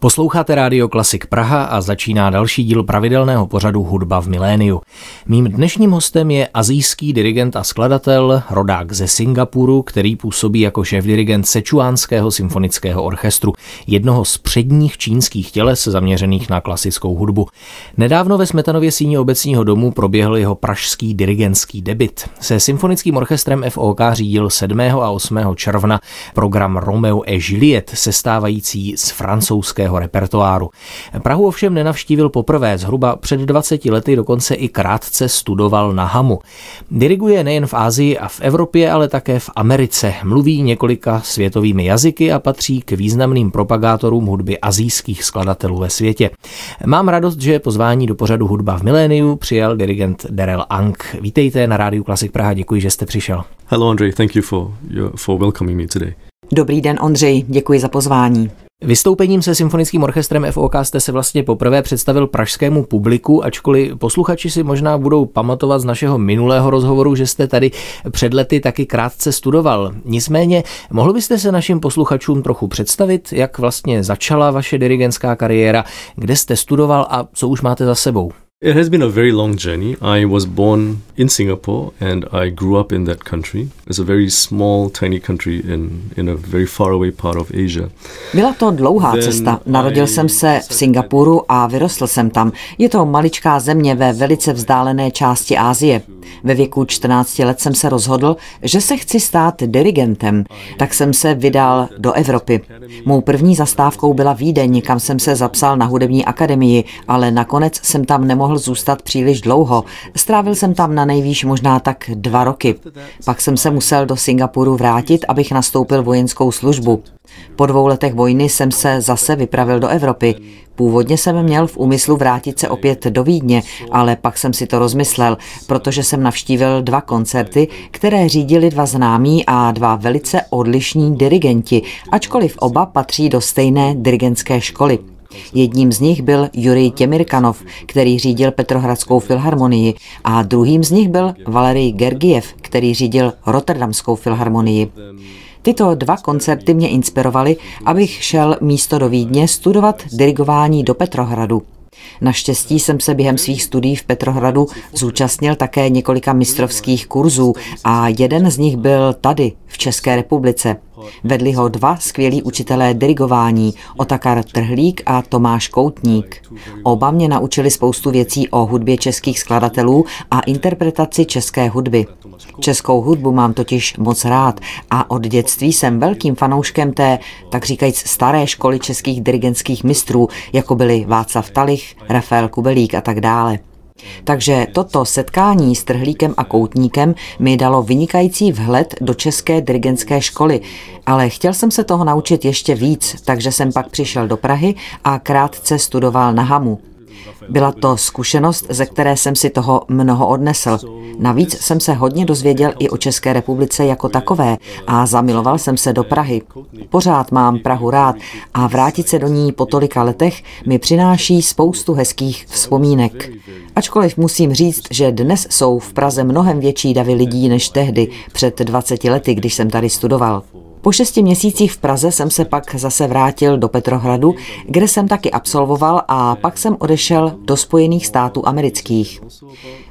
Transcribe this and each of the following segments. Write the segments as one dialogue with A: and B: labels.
A: Posloucháte Rádio Klasik Praha a začíná další díl pravidelného pořadu Hudba v miléniu. Mým dnešním hostem je azijský dirigent a skladatel, rodák ze Singapuru, který působí jako šéf-dirigent Sečuánského symfonického orchestru, jednoho z předních čínských těles zaměřených na klasickou hudbu. Nedávno ve Smetanově síni obecního domu proběhl jeho pražský dirigentský debit. Se symfonickým orchestrem FOK řídil 7. a 8. června program Romeo et Juliet, sestávající z francouzského svého repertoáru. Prahu ovšem nenavštívil poprvé, zhruba před 20 lety dokonce i krátce studoval na Hamu. Diriguje nejen v Ázii a v Evropě, ale také v Americe. Mluví několika světovými jazyky a patří k významným propagátorům hudby azijských skladatelů ve světě. Mám radost, že pozvání do pořadu Hudba v miléniu přijal dirigent Darrell Ang. Vítejte na Rádiu Klasik Praha, děkuji, že jste přišel.
B: Hello Andrej, thank you for, for welcoming me today.
C: Dobrý den, Ondřej, děkuji za pozvání.
A: Vystoupením se symfonickým orchestrem FOK jste se vlastně poprvé představil pražskému publiku, ačkoliv posluchači si možná budou pamatovat z našeho minulého rozhovoru, že jste tady před lety taky krátce studoval. Nicméně, mohl byste se našim posluchačům trochu představit, jak vlastně začala vaše dirigentská kariéra, kde jste studoval a co už máte za sebou?
B: It has been a very long journey. I was born in Singapore and I grew up in that country. It's a very small, tiny country in, in a very far away part of Asia.
C: Byla to dlouhá Then cesta. Narodil I jsem se v Singapuru a vyrostl jsem tam. Je to maličká země ve velice vzdálené části Asie. Ve věku 14 let jsem se rozhodl, že se chci stát dirigentem, tak jsem se vydal do Evropy. Mou první zastávkou byla Vídeň, kam jsem se zapsal na hudební akademii, ale nakonec jsem tam nemohl zůstat příliš dlouho. Strávil jsem tam na nejvýš možná tak dva roky. Pak jsem se musel do Singapuru vrátit, abych nastoupil vojenskou službu. Po dvou letech vojny jsem se zase vypravil do Evropy. Původně jsem měl v úmyslu vrátit se opět do Vídně, ale pak jsem si to rozmyslel, protože jsem navštívil dva koncerty, které řídili dva známí a dva velice odlišní dirigenti, ačkoliv oba patří do stejné dirigentské školy. Jedním z nich byl Jurij Těmirkanov, který řídil Petrohradskou filharmonii a druhým z nich byl Valery Gergiev, který řídil Rotterdamskou filharmonii. Tyto dva koncerty mě inspirovaly, abych šel místo do Vídně studovat dirigování do Petrohradu. Naštěstí jsem se během svých studií v Petrohradu zúčastnil také několika mistrovských kurzů a jeden z nich byl tady, v České republice. Vedli ho dva skvělí učitelé dirigování, Otakar Trhlík a Tomáš Koutník. Oba mě naučili spoustu věcí o hudbě českých skladatelů a interpretaci české hudby. Českou hudbu mám totiž moc rád a od dětství jsem velkým fanouškem té, tak říkajíc, staré školy českých dirigentských mistrů, jako byli Václav Talich, Rafael Kubelík a tak dále. Takže toto setkání s Trhlíkem a Koutníkem mi dalo vynikající vhled do české dirigentské školy, ale chtěl jsem se toho naučit ještě víc, takže jsem pak přišel do Prahy a krátce studoval na Hamu. Byla to zkušenost, ze které jsem si toho mnoho odnesl. Navíc jsem se hodně dozvěděl i o České republice jako takové a zamiloval jsem se do Prahy. Pořád mám Prahu rád a vrátit se do ní po tolika letech mi přináší spoustu hezkých vzpomínek. Ačkoliv musím říct, že dnes jsou v Praze mnohem větší davy lidí než tehdy, před 20 lety, když jsem tady studoval. Po šesti měsících v Praze jsem se pak zase vrátil do Petrohradu, kde jsem taky absolvoval a pak jsem odešel do Spojených států amerických.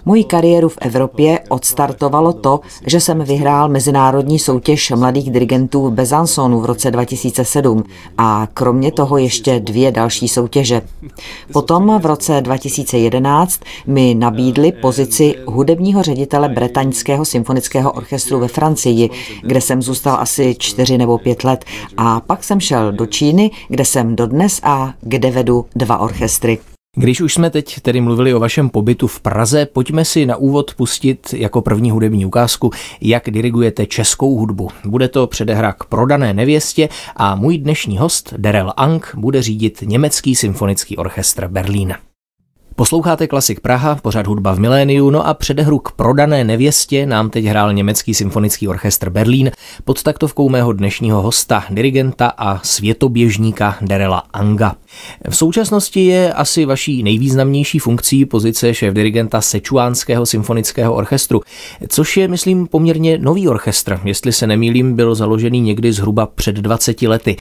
C: Moji kariéru v Evropě odstartovalo to, že jsem vyhrál mezinárodní soutěž mladých dirigentů v Bezansonu v roce 2007 a kromě toho ještě dvě další soutěže. Potom v roce 2011 mi nabídli pozici hudebního ředitele Bretaňského symfonického orchestru ve Francii, kde jsem zůstal asi čtyři nebo pět let a pak jsem šel do Číny, kde jsem dodnes a kde vedu dva orchestry.
A: Když už jsme teď tedy mluvili o vašem pobytu v Praze, pojďme si na úvod pustit jako první hudební ukázku, jak dirigujete českou hudbu. Bude to předehra k prodané nevěstě a můj dnešní host, Derel Ang, bude řídit německý symfonický orchestr Berlín. Posloucháte Klasik Praha, pořad hudba v miléniu, no a předehru k prodané nevěstě nám teď hrál německý symfonický orchestr Berlín pod taktovkou mého dnešního hosta, dirigenta a světoběžníka Derela Anga. V současnosti je asi vaší nejvýznamnější funkcí pozice šéf-dirigenta Sečuánského symfonického orchestru, což je, myslím, poměrně nový orchestr. Jestli se nemýlím, byl založený někdy zhruba před 20 lety.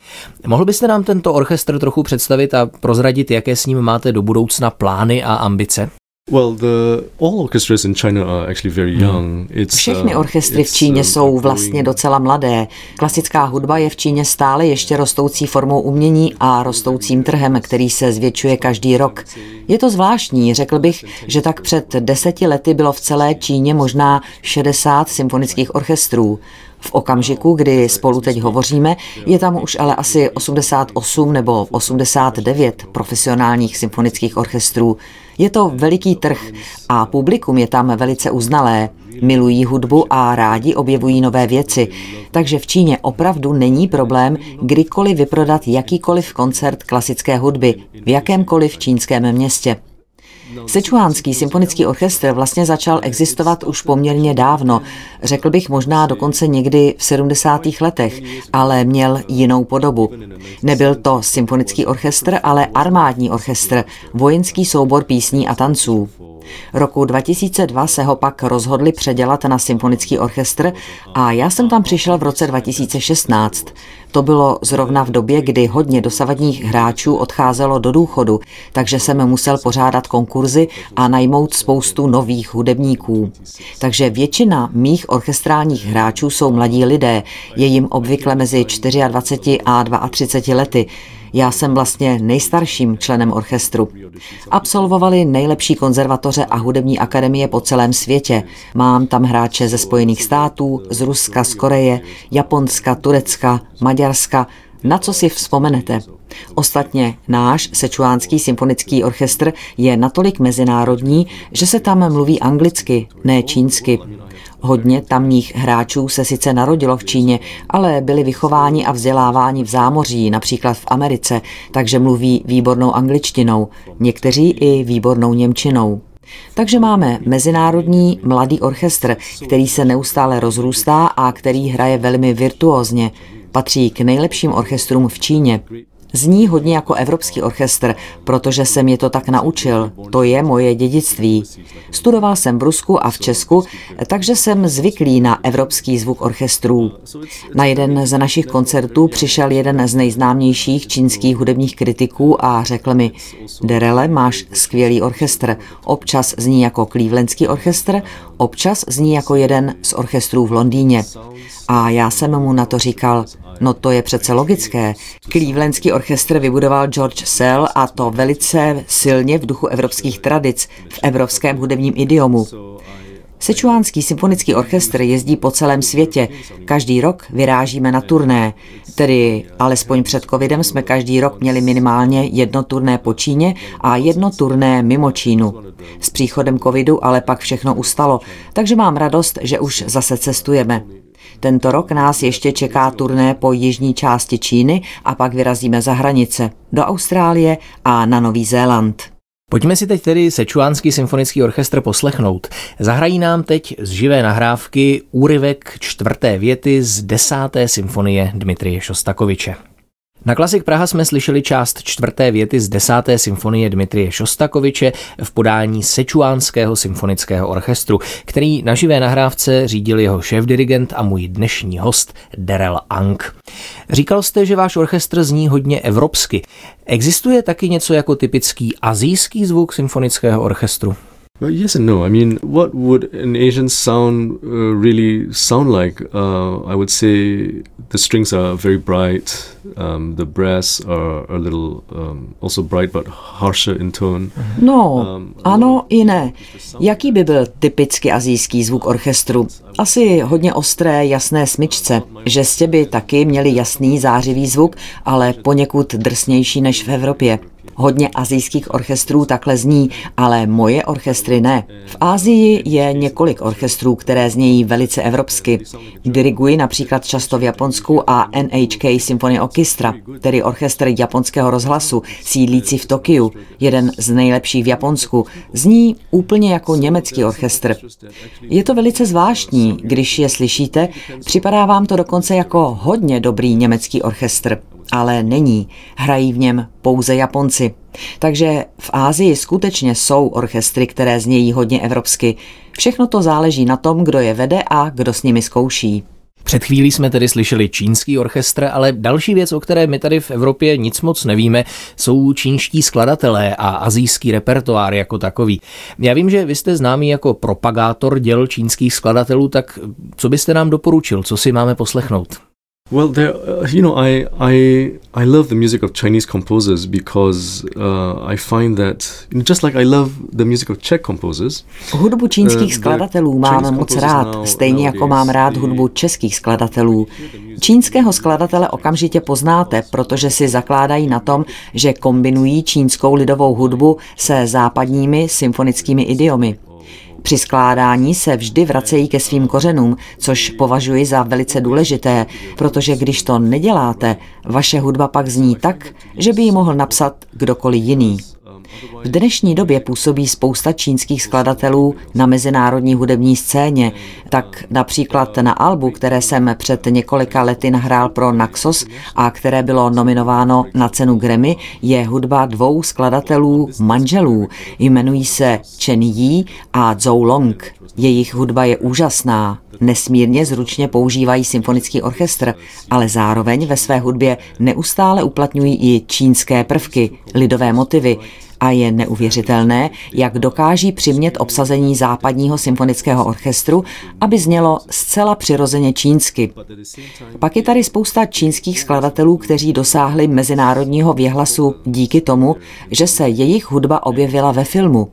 A: Mohl byste nám tento orchestr trochu představit a prozradit, jaké s ním máte do budoucna plány a ambice?
B: Well, the all orchestras in China are actually very hmm. young.
C: It's, Všechny uh, orchestry v Číně uh, jsou vlastně docela mladé. Klasická hudba je v Číně stále ještě rostoucí formou umění a rostoucím trhem, který se zvětšuje každý rok. Je to zvláštní, řekl bych, že tak před deseti lety bylo v celé Číně možná 60 symfonických orchestrů. V okamžiku, kdy spolu teď hovoříme, je tam už ale asi 88 nebo 89 profesionálních symfonických orchestrů. Je to veliký trh a publikum je tam velice uznalé. Milují hudbu a rádi objevují nové věci. Takže v Číně opravdu není problém kdykoliv vyprodat jakýkoliv koncert klasické hudby v jakémkoliv čínském městě. Sečuánský symfonický orchestr vlastně začal existovat už poměrně dávno, řekl bych možná dokonce někdy v 70. letech, ale měl jinou podobu. Nebyl to symfonický orchestr, ale armádní orchestr, vojenský soubor písní a tanců. Roku 2002 se ho pak rozhodli předělat na symfonický orchestr a já jsem tam přišel v roce 2016. To bylo zrovna v době, kdy hodně dosavadních hráčů odcházelo do důchodu, takže jsem musel pořádat konkurzy a najmout spoustu nových hudebníků. Takže většina mých orchestrálních hráčů jsou mladí lidé, je jim obvykle mezi 24 a 32 lety. Já jsem vlastně nejstarším členem orchestru. Absolvovali nejlepší konzervatoře a hudební akademie po celém světě. Mám tam hráče ze Spojených států, z Ruska, z Koreje, Japonska, Turecka, Maďarska, na co si vzpomenete? Ostatně náš sečuánský symfonický orchestr je natolik mezinárodní, že se tam mluví anglicky, ne čínsky. Hodně tamních hráčů se sice narodilo v Číně, ale byli vychováni a vzděláváni v zámoří, například v Americe, takže mluví výbornou angličtinou, někteří i výbornou němčinou. Takže máme mezinárodní mladý orchestr, který se neustále rozrůstá a který hraje velmi virtuózně. Patří k nejlepším orchestrům v Číně. Zní hodně jako evropský orchestr, protože jsem je to tak naučil. To je moje dědictví. Studoval jsem v Rusku a v Česku, takže jsem zvyklý na evropský zvuk orchestrů. Na jeden z našich koncertů přišel jeden z nejznámějších čínských hudebních kritiků a řekl mi, Derele, máš skvělý orchestr. Občas zní jako Clevelandský orchestr, občas zní jako jeden z orchestrů v Londýně. A já jsem mu na to říkal, No to je přece logické. Clevelandský orchestr vybudoval George Sell a to velice silně v duchu evropských tradic, v evropském hudebním idiomu. Sečuánský symfonický orchestr jezdí po celém světě. Každý rok vyrážíme na turné. Tedy alespoň před covidem jsme každý rok měli minimálně jedno turné po Číně a jedno turné mimo Čínu. S příchodem covidu ale pak všechno ustalo, takže mám radost, že už zase cestujeme. Tento rok nás ještě čeká turné po jižní části Číny a pak vyrazíme za hranice do Austrálie a na Nový Zéland.
A: Pojďme si teď tedy Sečuánský symfonický orchestr poslechnout. Zahrají nám teď z živé nahrávky úryvek čtvrté věty z desáté symfonie Dmitrie Šostakoviče. Na Klasik Praha jsme slyšeli část čtvrté věty z desáté symfonie Dmitrie Šostakoviče v podání Sečuánského symfonického orchestru, který na živé nahrávce řídil jeho šéf-dirigent a můj dnešní host Derel Ang. Říkal jste, že váš orchestr zní hodně evropsky. Existuje taky něco jako typický azijský zvuk symfonického orchestru?
B: Well, yes and no. I mean, what would an Asian sound uh, really sound like? Uh, I would say the strings are very bright. Um, the brass are a little um, also bright but harsher in tone.
C: No, um, ano i ne. Jaký by byl typicky azijský zvuk orchestru? Asi hodně ostré, jasné smyčce. Žestě by taky měly jasný, zářivý zvuk, ale poněkud drsnější než v Evropě. Hodně azijských orchestrů takhle zní, ale moje orchestry ne. V Ázii je několik orchestrů, které znějí velice evropsky. Diriguji například často v Japonsku a NHK Symphony Orchestra, tedy orchestr japonského rozhlasu, sídlící v Tokiu, jeden z nejlepších v Japonsku, zní úplně jako německý orchestr. Je to velice zvláštní, když je slyšíte, připadá vám to dokonce jako hodně dobrý německý orchestr ale není. Hrají v něm pouze Japonci. Takže v Ázii skutečně jsou orchestry, které znějí hodně evropsky. Všechno to záleží na tom, kdo je vede a kdo s nimi zkouší.
A: Před chvílí jsme tedy slyšeli čínský orchestr, ale další věc, o které my tady v Evropě nic moc nevíme, jsou čínští skladatelé a azijský repertoár jako takový. Já vím, že vy jste známý jako propagátor děl čínských skladatelů, tak co byste nám doporučil, co si máme poslechnout?
B: Well, there, uh, you know, I, I, I love the music of Chinese composers because uh, I find that, just like I love the music of Czech composers.
C: Hudbu čínských uh, skladatelů mám moc rád, stejně jako mám rád hudbu českých skladatelů. Čínského skladatele okamžitě poznáte, protože si zakládají na tom, že kombinují čínskou lidovou hudbu se západními symfonickými idiomy. Při skládání se vždy vracejí ke svým kořenům, což považuji za velice důležité, protože když to neděláte, vaše hudba pak zní tak, že by ji mohl napsat kdokoliv jiný. V dnešní době působí spousta čínských skladatelů na mezinárodní hudební scéně, tak například na albu, které jsem před několika lety nahrál pro Naxos a které bylo nominováno na cenu Grammy, je hudba dvou skladatelů manželů. Jmenují se Chen Yi a Zhou Long. Jejich hudba je úžasná, nesmírně zručně používají symfonický orchestr, ale zároveň ve své hudbě neustále uplatňují i čínské prvky, lidové motivy, a je neuvěřitelné, jak dokáží přimět obsazení západního symfonického orchestru, aby znělo zcela přirozeně čínsky. Pak je tady spousta čínských skladatelů, kteří dosáhli mezinárodního věhlasu díky tomu, že se jejich hudba objevila ve filmu.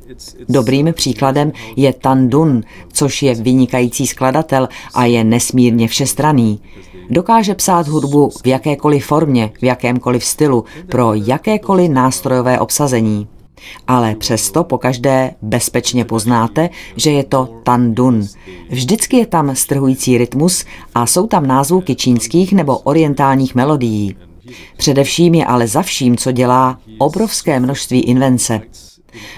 C: Dobrým příkladem je Tan Dun, což je vynikající skladatel a je nesmírně všestraný. Dokáže psát hudbu v jakékoliv formě, v jakémkoliv stylu, pro jakékoliv nástrojové obsazení ale přesto pokaždé bezpečně poznáte, že je to tandun. Vždycky je tam strhující rytmus a jsou tam názvuky čínských nebo orientálních melodií. Především je ale za vším, co dělá, obrovské množství invence.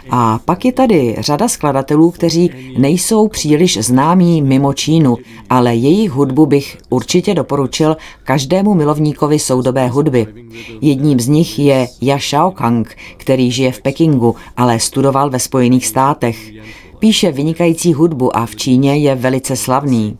C: A pak je tady řada skladatelů, kteří nejsou příliš známí mimo Čínu, ale jejich hudbu bych určitě doporučil každému milovníkovi soudobé hudby. Jedním z nich je Ya Shaokang, který žije v Pekingu, ale studoval ve Spojených státech. Píše vynikající hudbu a v Číně je velice slavný.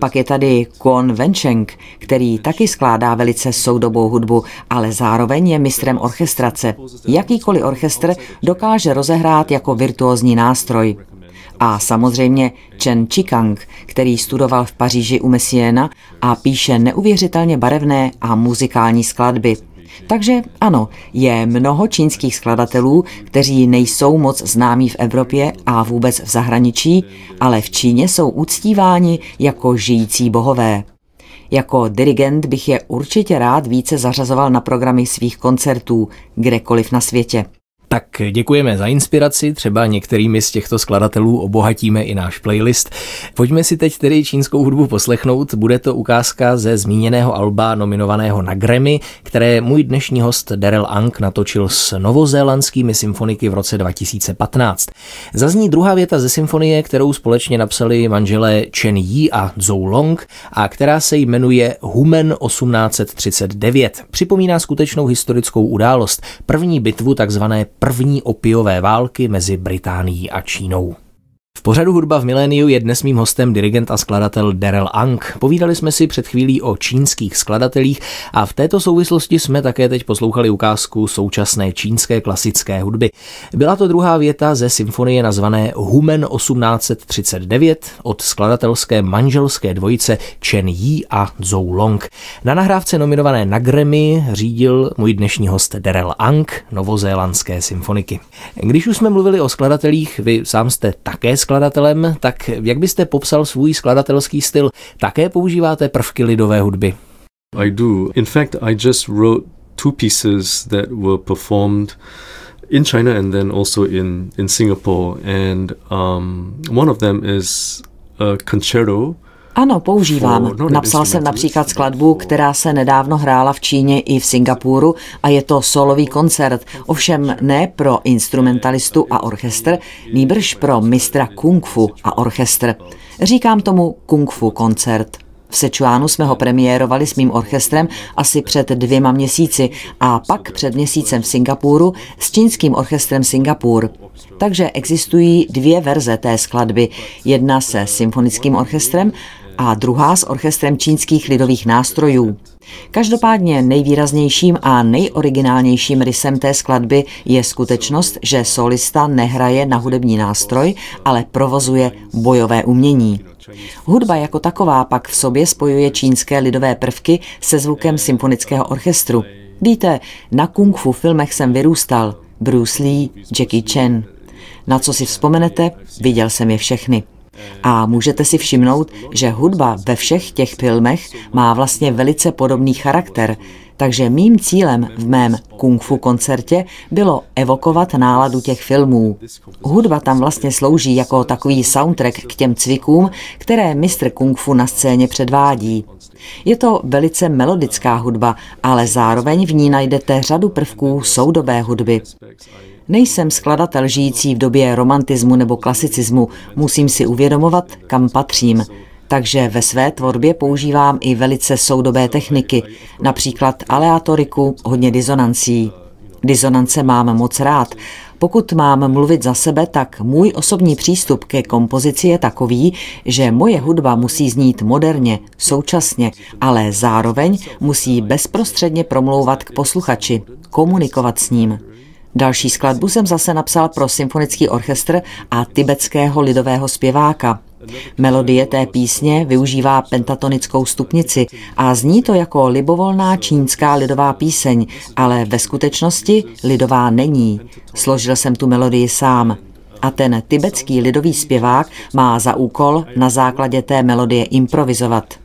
C: Pak je tady Kwon Wencheng, který taky skládá velice soudobou hudbu, ale zároveň je mistrem orchestrace. Jakýkoliv orchestr dokáže rozehrát jako virtuózní nástroj. A samozřejmě Chen Chikang, který studoval v Paříži u Messiena a píše neuvěřitelně barevné a muzikální skladby. Takže ano, je mnoho čínských skladatelů, kteří nejsou moc známí v Evropě a vůbec v zahraničí, ale v Číně jsou uctíváni jako žijící bohové. Jako dirigent bych je určitě rád více zařazoval na programy svých koncertů, kdekoliv na světě.
A: Tak děkujeme za inspiraci, třeba některými z těchto skladatelů obohatíme i náš playlist. Pojďme si teď tedy čínskou hudbu poslechnout, bude to ukázka ze zmíněného alba nominovaného na Grammy, které můj dnešní host Daryl Ang natočil s novozélandskými symfoniky v roce 2015. Zazní druhá věta ze symfonie, kterou společně napsali manželé Chen Yi a Zhou Long a která se jmenuje Humen 1839. Připomíná skutečnou historickou událost, první bitvu takzvané první opiové války mezi Británií a Čínou. V pořadu Hudba v miléniu je dnes mým hostem dirigent a skladatel Daryl Ang. Povídali jsme si před chvílí o čínských skladatelích a v této souvislosti jsme také teď poslouchali ukázku současné čínské klasické hudby. Byla to druhá věta ze symfonie nazvané Humen 1839 od skladatelské manželské dvojice Chen Yi a Zhou Long. Na nahrávce nominované na Grammy řídil můj dnešní host Daryl Ang novozélandské symfoniky. Když už jsme mluvili o skladatelích, vy sám jste také skladatelem, tak jak byste popsal svůj skladatelský styl? Také používáte prvky lidové hudby?
B: I do. In fact, I just wrote two pieces that were performed in China and then also in, in Singapore. And um, one of them is a concerto
C: ano, používám. Napsal jsem například skladbu, která se nedávno hrála v Číně i v Singapuru a je to solový koncert, ovšem ne pro instrumentalistu a orchestr, nýbrž pro mistra kung fu a orchestr. Říkám tomu kung fu koncert. V Sečuánu jsme ho premiérovali s mým orchestrem asi před dvěma měsíci a pak před měsícem v Singapuru s čínským orchestrem Singapur. Takže existují dvě verze té skladby. Jedna se symfonickým orchestrem a druhá s orchestrem čínských lidových nástrojů. Každopádně nejvýraznějším a nejoriginálnějším rysem té skladby je skutečnost, že solista nehraje na hudební nástroj, ale provozuje bojové umění. Hudba jako taková pak v sobě spojuje čínské lidové prvky se zvukem symfonického orchestru. Víte, na kung fu filmech jsem vyrůstal. Bruce Lee, Jackie Chan. Na co si vzpomenete? Viděl jsem je všechny. A můžete si všimnout, že hudba ve všech těch filmech má vlastně velice podobný charakter, takže mým cílem v mém kung fu koncertě bylo evokovat náladu těch filmů. Hudba tam vlastně slouží jako takový soundtrack k těm cvikům, které mistr kung fu na scéně předvádí. Je to velice melodická hudba, ale zároveň v ní najdete řadu prvků soudobé hudby. Nejsem skladatel žijící v době romantismu nebo klasicismu, musím si uvědomovat, kam patřím. Takže ve své tvorbě používám i velice soudobé techniky, například aleatoriku, hodně disonancí. Disonance mám moc rád. Pokud mám mluvit za sebe, tak můj osobní přístup ke kompozici je takový, že moje hudba musí znít moderně, současně, ale zároveň musí bezprostředně promlouvat k posluchači, komunikovat s ním. Další skladbu jsem zase napsal pro symfonický orchestr a tibetského lidového zpěváka. Melodie té písně využívá pentatonickou stupnici a zní to jako libovolná čínská lidová píseň, ale ve skutečnosti lidová není. Složil jsem tu melodii sám. A ten tibetský lidový zpěvák má za úkol na základě té melodie improvizovat.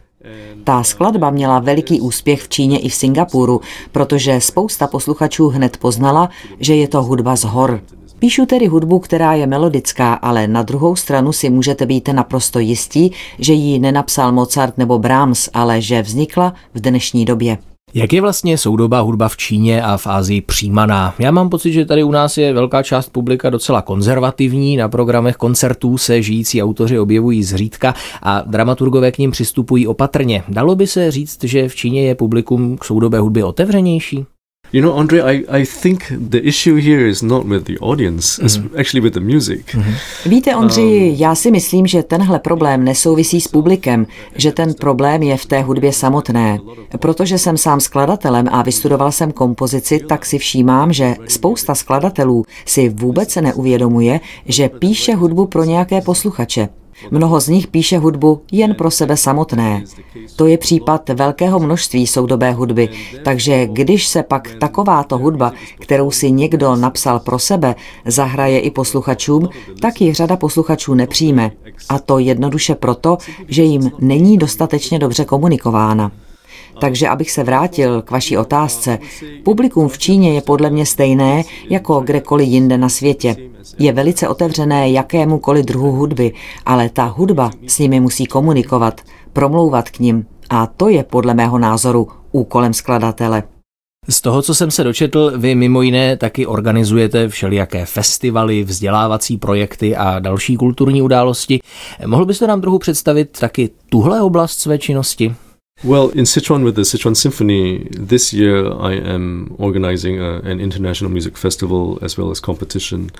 C: Ta skladba měla veliký úspěch v Číně i v Singapuru, protože spousta posluchačů hned poznala, že je to hudba z hor. Píšu tedy hudbu, která je melodická, ale na druhou stranu si můžete být naprosto jistí, že ji nenapsal Mozart nebo Brahms, ale že vznikla v dnešní době.
A: Jak je vlastně soudobá hudba v Číně a v Ázii přijímaná? Já mám pocit, že tady u nás je velká část publika docela konzervativní, na programech koncertů se žijící autoři objevují zřídka a dramaturgové k ním přistupují opatrně. Dalo by se říct, že v Číně je publikum k soudobé hudbě otevřenější?
B: You know, Andre, I, I think the issue here is not with the audience, mm-hmm. it's mhm. actually with the music. Mm-hmm.
C: Víte, Ondřej, um, já si myslím, že tenhle problém nesouvisí s publikem, že ten problém je v té hudbě samotné. Protože jsem sám skladatelem a vystudoval jsem kompozici, tak si všímám, že spousta skladatelů si vůbec neuvědomuje, že píše hudbu pro nějaké posluchače. Mnoho z nich píše hudbu jen pro sebe samotné. To je případ velkého množství soudobé hudby, takže když se pak takováto hudba, kterou si někdo napsal pro sebe, zahraje i posluchačům, tak ji řada posluchačů nepřijme. A to jednoduše proto, že jim není dostatečně dobře komunikována. Takže abych se vrátil k vaší otázce, publikum v Číně je podle mě stejné jako kdekoliv jinde na světě. Je velice otevřené jakémukoliv druhu hudby, ale ta hudba s nimi musí komunikovat, promlouvat k ním. A to je podle mého názoru úkolem skladatele.
A: Z toho, co jsem se dočetl, vy mimo jiné taky organizujete všelijaké festivaly, vzdělávací projekty a další kulturní události. Mohl byste nám trochu představit taky tuhle oblast své činnosti?
B: Well, in Sichuan with the Sichuan Symphony, this year I am organizing a, an international music festival as well as competition.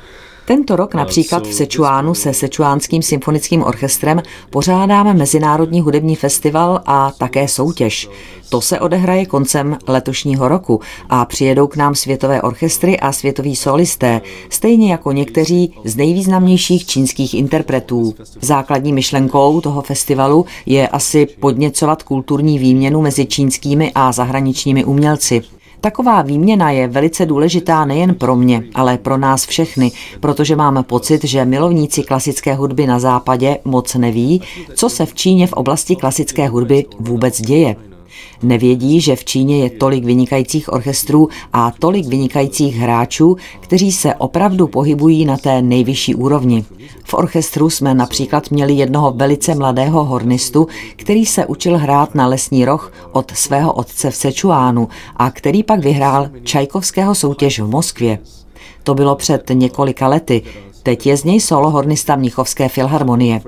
C: Tento rok například v Sečuánu se Sečuánským symfonickým orchestrem pořádáme Mezinárodní hudební festival a také soutěž. To se odehraje koncem letošního roku a přijedou k nám světové orchestry a světoví solisté, stejně jako někteří z nejvýznamnějších čínských interpretů. Základní myšlenkou toho festivalu je asi podněcovat kulturní výměnu mezi čínskými a zahraničními umělci. Taková výměna je velice důležitá nejen pro mě, ale pro nás všechny, protože máme pocit, že milovníci klasické hudby na západě moc neví, co se v Číně v oblasti klasické hudby vůbec děje. Nevědí, že v Číně je tolik vynikajících orchestrů a tolik vynikajících hráčů, kteří se opravdu pohybují na té nejvyšší úrovni. V orchestru jsme například měli jednoho velice mladého hornistu, který se učil hrát na lesní roh od svého otce v Sečuánu a který pak vyhrál Čajkovského soutěž v Moskvě. To bylo před několika lety. Teď je z něj solo hornista Mnichovské filharmonie.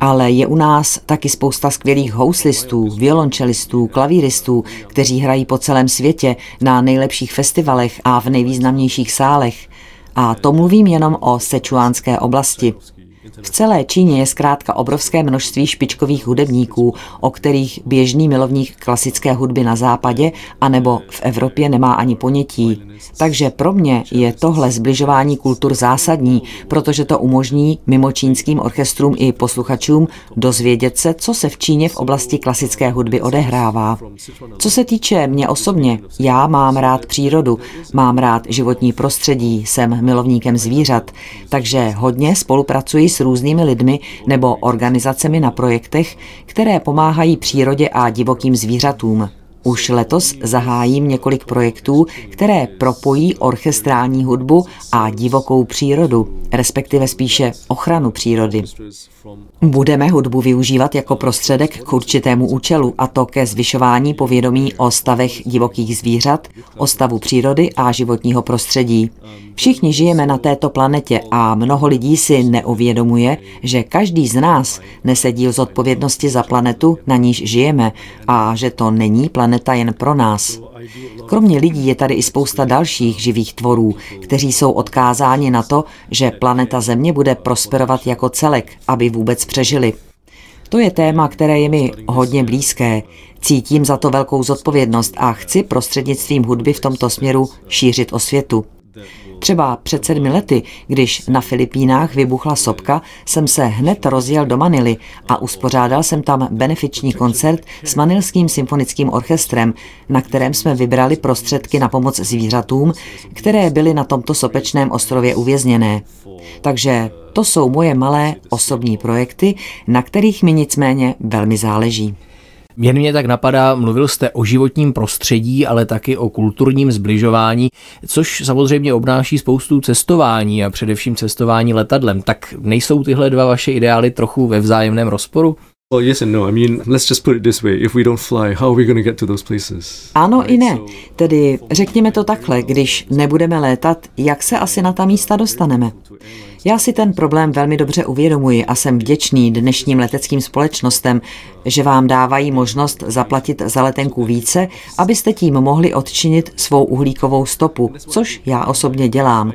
C: Ale je u nás taky spousta skvělých houslistů, violončelistů, klavíristů, kteří hrají po celém světě na nejlepších festivalech a v nejvýznamnějších sálech. A to mluvím jenom o sečuánské oblasti. V celé Číně je zkrátka obrovské množství špičkových hudebníků, o kterých běžný milovník klasické hudby na západě anebo v Evropě nemá ani ponětí. Takže pro mě je tohle zbližování kultur zásadní, protože to umožní mimo čínským orchestrům i posluchačům dozvědět se, co se v Číně v oblasti klasické hudby odehrává. Co se týče mě osobně, já mám rád přírodu, mám rád životní prostředí, jsem milovníkem zvířat, takže hodně spolupracuji s různými lidmi nebo organizacemi na projektech, které pomáhají přírodě a divokým zvířatům. Už letos zahájím několik projektů, které propojí orchestrální hudbu a divokou přírodu, respektive spíše ochranu přírody. Budeme hudbu využívat jako prostředek k určitému účelu, a to ke zvyšování povědomí o stavech divokých zvířat, o stavu přírody a životního prostředí. Všichni žijeme na této planetě a mnoho lidí si neuvědomuje, že každý z nás nese díl zodpovědnosti za planetu, na níž žijeme, a že to není planeta jen pro nás. Kromě lidí je tady i spousta dalších živých tvorů, kteří jsou odkázáni na to, že planeta Země bude prosperovat jako celek, aby vůbec přežili. To je téma, které je mi hodně blízké. Cítím za to velkou zodpovědnost a chci prostřednictvím hudby v tomto směru šířit osvětu. Třeba před sedmi lety, když na Filipínách vybuchla sopka, jsem se hned rozjel do Manily a uspořádal jsem tam benefiční koncert s Manilským symfonickým orchestrem, na kterém jsme vybrali prostředky na pomoc zvířatům, které byly na tomto sopečném ostrově uvězněné. Takže to jsou moje malé osobní projekty, na kterých mi nicméně velmi záleží.
A: Jen mě tak napadá, mluvil jste o životním prostředí, ale taky o kulturním zbližování, což samozřejmě obnáší spoustu cestování a především cestování letadlem. Tak nejsou tyhle dva vaše ideály trochu ve vzájemném rozporu?
B: Well, yes and no. I mean, let's just put it this way. If we don't fly, how are we going to get to those places?
C: Ano right? i ne. Tedy řekněme to takhle, když nebudeme létat, jak se asi na ta místa dostaneme? Já si ten problém velmi dobře uvědomuji a jsem vděčný dnešním leteckým společnostem, že vám dávají možnost zaplatit za letenku více, abyste tím mohli odčinit svou uhlíkovou stopu, což já osobně dělám.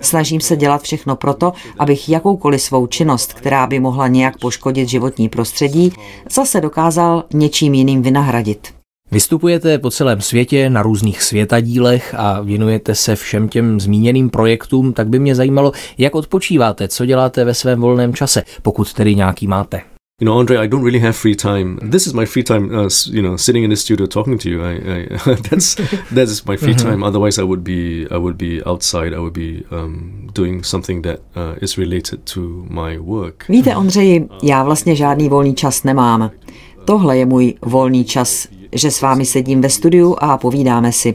C: Snažím se dělat všechno proto, abych jakoukoliv svou činnost, která by mohla nějak poškodit životní prostředí, zase dokázal něčím jiným vynahradit.
A: Vystupujete po celém světě na různých světadílech a věnujete se všem těm zmíněným projektům, tak by mě zajímalo, jak odpočíváte, co děláte ve svém volném čase, pokud tedy nějaký máte.
B: You know, Andre, I don't really have free time. This is my free time, uh, you know, sitting in the studio talking to you. I, I that's that is my free mm-hmm. time. Otherwise, I would be I would be outside. I would be um, doing something that uh, is related to my work.
C: Víte, Ondřeji, já vlastně žádný volný čas nemám. Tohle je můj volný čas že s vámi sedím ve studiu a povídáme si.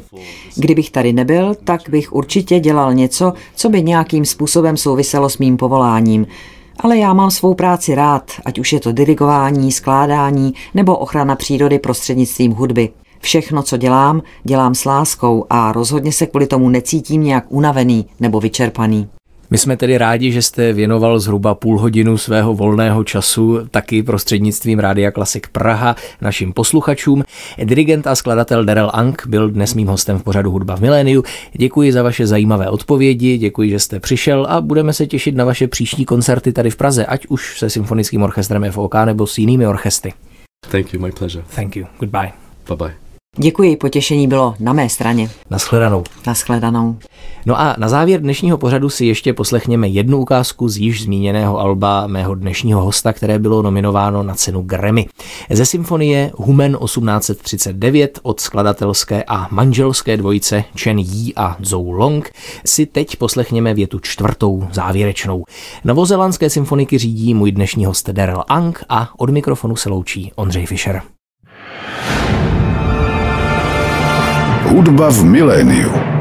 C: Kdybych tady nebyl, tak bych určitě dělal něco, co by nějakým způsobem souviselo s mým povoláním. Ale já mám svou práci rád, ať už je to dirigování, skládání nebo ochrana přírody prostřednictvím hudby. Všechno, co dělám, dělám s láskou a rozhodně se kvůli tomu necítím nějak unavený nebo vyčerpaný.
A: My jsme tedy rádi, že jste věnoval zhruba půl hodinu svého volného času taky prostřednictvím Rádia Klasik Praha našim posluchačům. Dirigent a skladatel Daryl Ang byl dnes mým hostem v pořadu Hudba v miléniu. Děkuji za vaše zajímavé odpovědi, děkuji, že jste přišel a budeme se těšit na vaše příští koncerty tady v Praze, ať už se symfonickým orchestrem FOK nebo s jinými orchestry.
B: Thank you, my pleasure.
A: Thank you. Goodbye.
B: Bye bye.
C: Děkuji, potěšení bylo na mé straně.
A: Naschledanou.
C: Naschledanou.
A: No a na závěr dnešního pořadu si ještě poslechněme jednu ukázku z již zmíněného alba mého dnešního hosta, které bylo nominováno na cenu Grammy. Ze symfonie Humen 1839 od skladatelské a manželské dvojice Chen Yi a Zhou Long si teď poslechněme větu čtvrtou, závěrečnou. Novozelandské symfoniky řídí můj dnešní host Daryl Ang a od mikrofonu se loučí Ondřej Fischer.
D: Hudba v miléniu.